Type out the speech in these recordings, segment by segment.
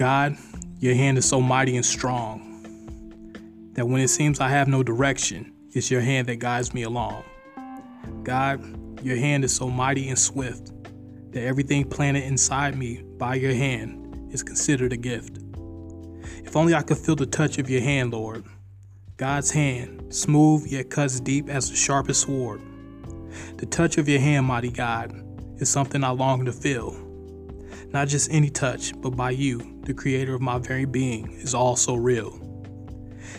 God, your hand is so mighty and strong that when it seems I have no direction, it's your hand that guides me along. God, your hand is so mighty and swift that everything planted inside me by your hand is considered a gift. If only I could feel the touch of your hand, Lord. God's hand, smooth yet cuts deep as the sharpest sword. The touch of your hand, mighty God, is something I long to feel. Not just any touch, but by you, the creator of my very being, is all so real.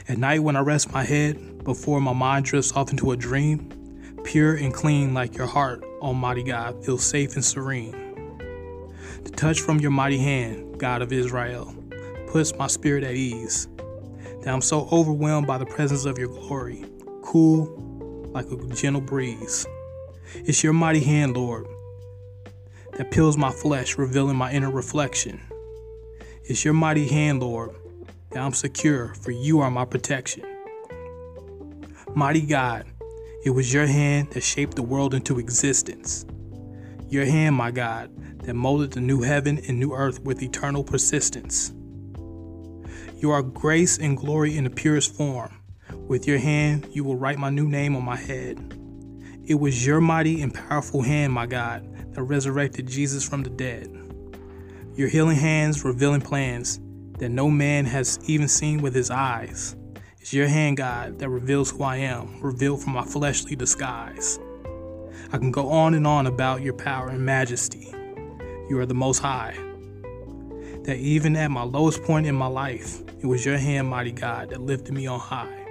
At night, when I rest my head, before my mind drifts off into a dream, pure and clean like your heart, Almighty God, feels safe and serene. The touch from your mighty hand, God of Israel, puts my spirit at ease. That I'm so overwhelmed by the presence of your glory, cool like a gentle breeze. It's your mighty hand, Lord, peels my flesh, revealing my inner reflection. It's your mighty hand, Lord, that I'm secure, for you are my protection. Mighty God, it was your hand that shaped the world into existence. Your hand, my God, that molded the new heaven and new earth with eternal persistence. You are grace and glory in the purest form. With your hand, you will write my new name on my head. It was your mighty and powerful hand, my God, that resurrected Jesus from the dead. Your healing hands revealing plans that no man has even seen with his eyes. It's your hand, God, that reveals who I am, revealed from my fleshly disguise. I can go on and on about your power and majesty. You are the Most High. That even at my lowest point in my life, it was your hand, mighty God, that lifted me on high.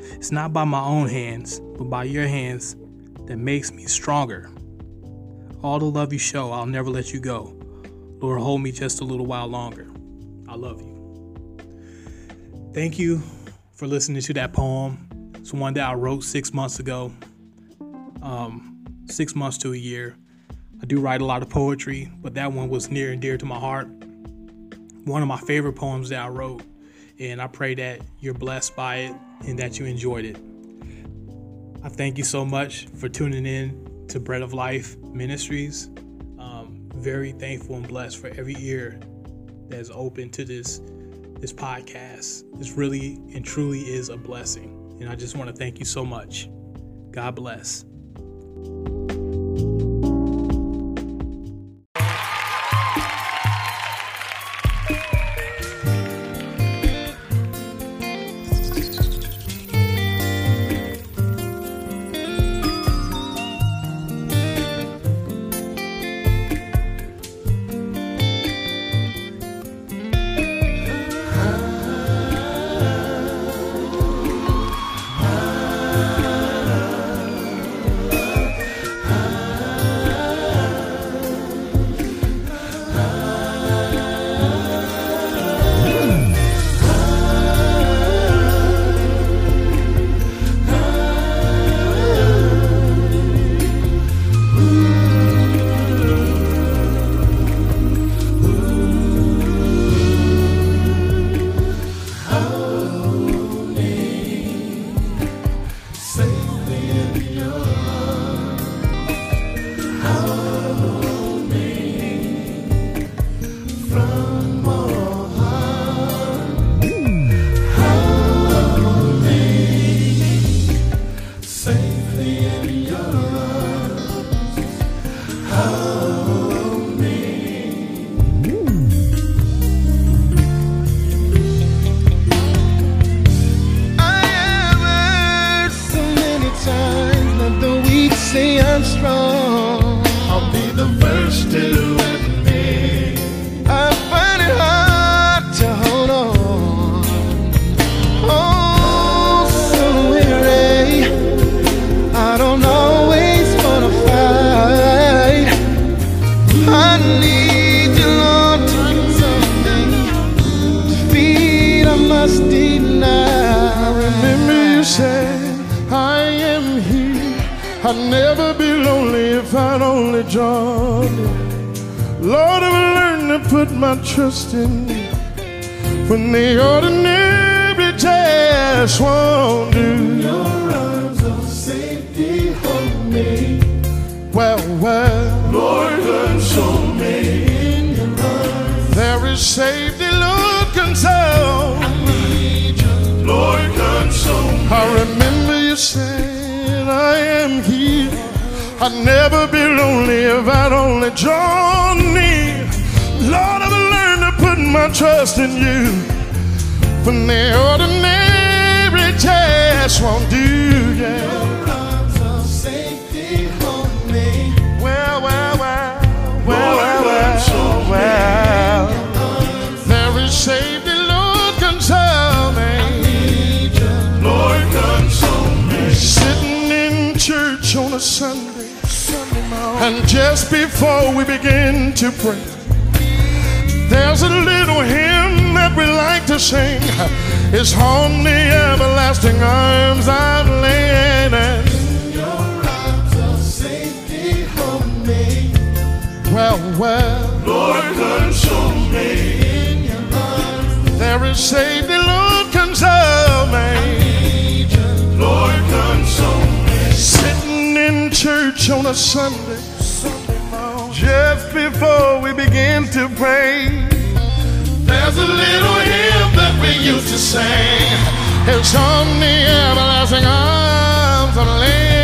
It's not by my own hands, but by your hands that makes me stronger. All the love you show, I'll never let you go. Lord, hold me just a little while longer. I love you. Thank you for listening to that poem. It's one that I wrote six months ago, um, six months to a year. I do write a lot of poetry, but that one was near and dear to my heart. One of my favorite poems that I wrote, and I pray that you're blessed by it and that you enjoyed it. I thank you so much for tuning in to Bread of Life Ministries. Um, very thankful and blessed for every ear that is open to this this podcast. This really and truly is a blessing, and I just want to thank you so much. God bless. From. I'd never be lonely if I'd only joined. Lord, I've learned to put my trust in you when the ordinary just won't do. Your arms of safety hold me. Well, well, Lord, console me in your arms. There is safety, Lord, console. I need you, Lord, console me. I remember you said. I'd never be lonely if I'd only drawn near. Lord, I've learned to put my trust in you. From the ordinary just won't do, yeah. arms and just before we begin to pray, there's a little hymn that we like to sing. It's on the everlasting arms I'm laying, and Your arms of safety hold me. well, well, Lord, console me. In your arms, there is safety, Lord, console me. Lord, console me. Sitting in church on a Sunday, before we begin to pray, there's a little hymn that we used to sing. It's on the everlasting arms of Lady.